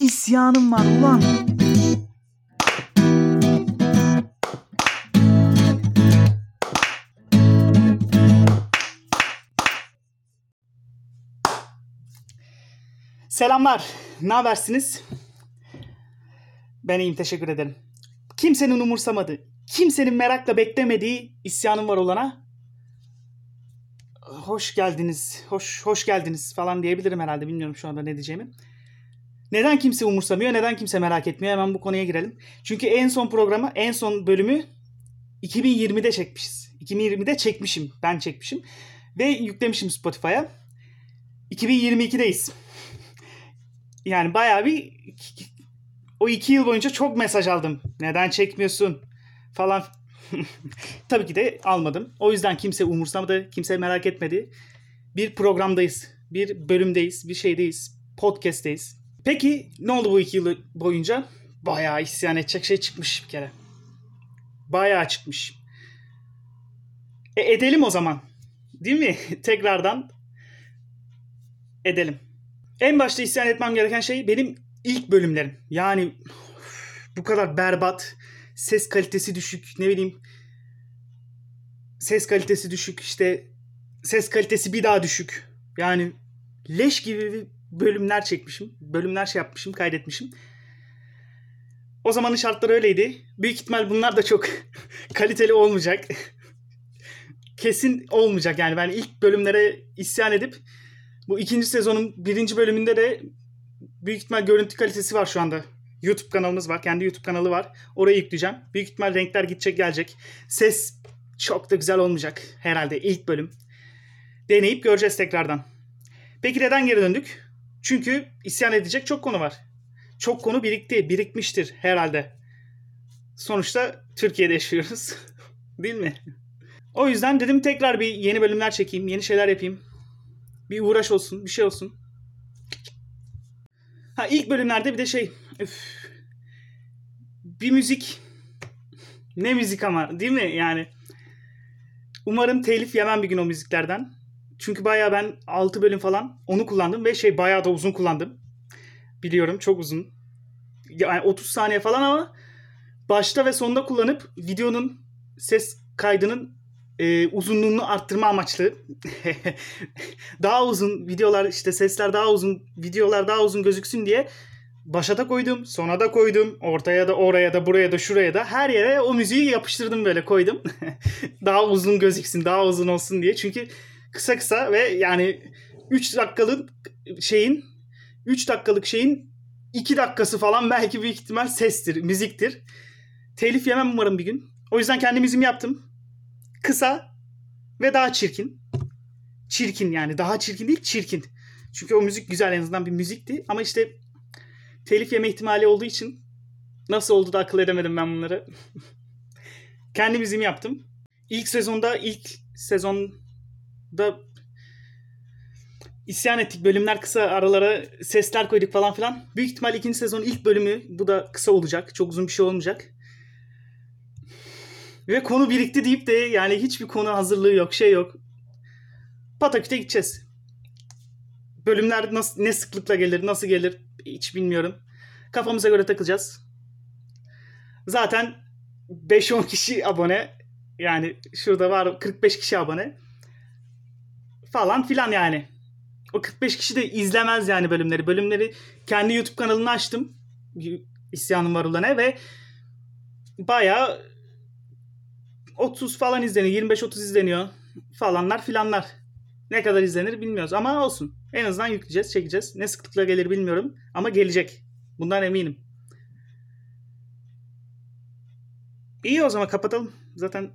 isyanım var ulan. Selamlar. Ne habersiniz? Ben iyiyim teşekkür ederim. Kimsenin umursamadığı, kimsenin merakla beklemediği isyanım var olana hoş geldiniz, hoş hoş geldiniz falan diyebilirim herhalde. Bilmiyorum şu anda ne diyeceğimi. Neden kimse umursamıyor, neden kimse merak etmiyor? Hemen bu konuya girelim. Çünkü en son programı, en son bölümü 2020'de çekmişiz. 2020'de çekmişim, ben çekmişim. Ve yüklemişim Spotify'a. 2022'deyiz. Yani bayağı bir o iki yıl boyunca çok mesaj aldım. Neden çekmiyorsun falan. Tabii ki de almadım. O yüzden kimse umursamadı, kimse merak etmedi. Bir programdayız, bir bölümdeyiz, bir şeydeyiz, podcast'teyiz. Peki ne oldu bu iki yıl boyunca? Bayağı isyan edecek şey çıkmış bir kere. Bayağı çıkmış. E edelim o zaman. Değil mi? Tekrardan edelim. En başta isyan etmem gereken şey benim ilk bölümlerim. Yani bu kadar berbat, ses kalitesi düşük, ne bileyim ses kalitesi düşük, işte ses kalitesi bir daha düşük. Yani leş gibi bölümler çekmişim. Bölümler şey yapmışım, kaydetmişim. O zamanın şartları öyleydi. Büyük ihtimal bunlar da çok kaliteli olmayacak. Kesin olmayacak yani ben ilk bölümlere isyan edip bu ikinci sezonun birinci bölümünde de büyük ihtimal görüntü kalitesi var şu anda. YouTube kanalımız var. Kendi YouTube kanalı var. Oraya yükleyeceğim. Büyük ihtimal renkler gidecek gelecek. Ses çok da güzel olmayacak herhalde ilk bölüm. Deneyip göreceğiz tekrardan. Peki neden geri döndük? Çünkü isyan edecek çok konu var. Çok konu birikti, birikmiştir herhalde. Sonuçta Türkiye'de yaşıyoruz. Değil mi? O yüzden dedim tekrar bir yeni bölümler çekeyim, yeni şeyler yapayım. Bir uğraş olsun, bir şey olsun. Ha ilk bölümlerde bir de şey, üf, bir müzik. Ne müzik ama değil mi? Yani umarım telif yemem bir gün o müziklerden. Çünkü bayağı ben 6 bölüm falan onu kullandım ve şey bayağı da uzun kullandım. Biliyorum çok uzun. Yani 30 saniye falan ama başta ve sonunda kullanıp videonun ses kaydının e, uzunluğunu arttırma amaçlı daha uzun videolar işte sesler daha uzun videolar daha uzun gözüksün diye başa da koydum sona da koydum ortaya da oraya da buraya da şuraya da her yere o müziği yapıştırdım böyle koydum daha uzun gözüksün daha uzun olsun diye çünkü kısa kısa ve yani 3 dakikalık şeyin 3 dakikalık şeyin 2 dakikası falan belki büyük ihtimal sestir, müziktir. Telif yemem umarım bir gün. O yüzden kendi müziğimi yaptım. Kısa ve daha çirkin. Çirkin yani daha çirkin değil çirkin. Çünkü o müzik güzel en azından bir müzikti. Ama işte telif yeme ihtimali olduğu için nasıl oldu da akıl edemedim ben bunları. kendi müziğimi yaptım. İlk sezonda ilk sezonda isyan ettik. Bölümler kısa aralara sesler koyduk falan filan. Büyük ihtimal ikinci sezonun ilk bölümü bu da kısa olacak. Çok uzun bir şey olmayacak. Ve konu birikti deyip de yani hiçbir konu hazırlığı yok, şey yok. Pataküte gideceğiz. Bölümler nasıl, ne sıklıkla gelir, nasıl gelir hiç bilmiyorum. Kafamıza göre takılacağız. Zaten 5-10 kişi abone. Yani şurada var 45 kişi abone. Falan filan yani. O 45 kişi de izlemez yani bölümleri. Bölümleri kendi YouTube kanalını açtım. İsyanım var olana ve bayağı 30 falan izleniyor. 25-30 izleniyor falanlar filanlar. Ne kadar izlenir bilmiyoruz ama olsun. En azından yükleyeceğiz, çekeceğiz. Ne sıklıkla gelir bilmiyorum ama gelecek. Bundan eminim. İyi o zaman kapatalım. Zaten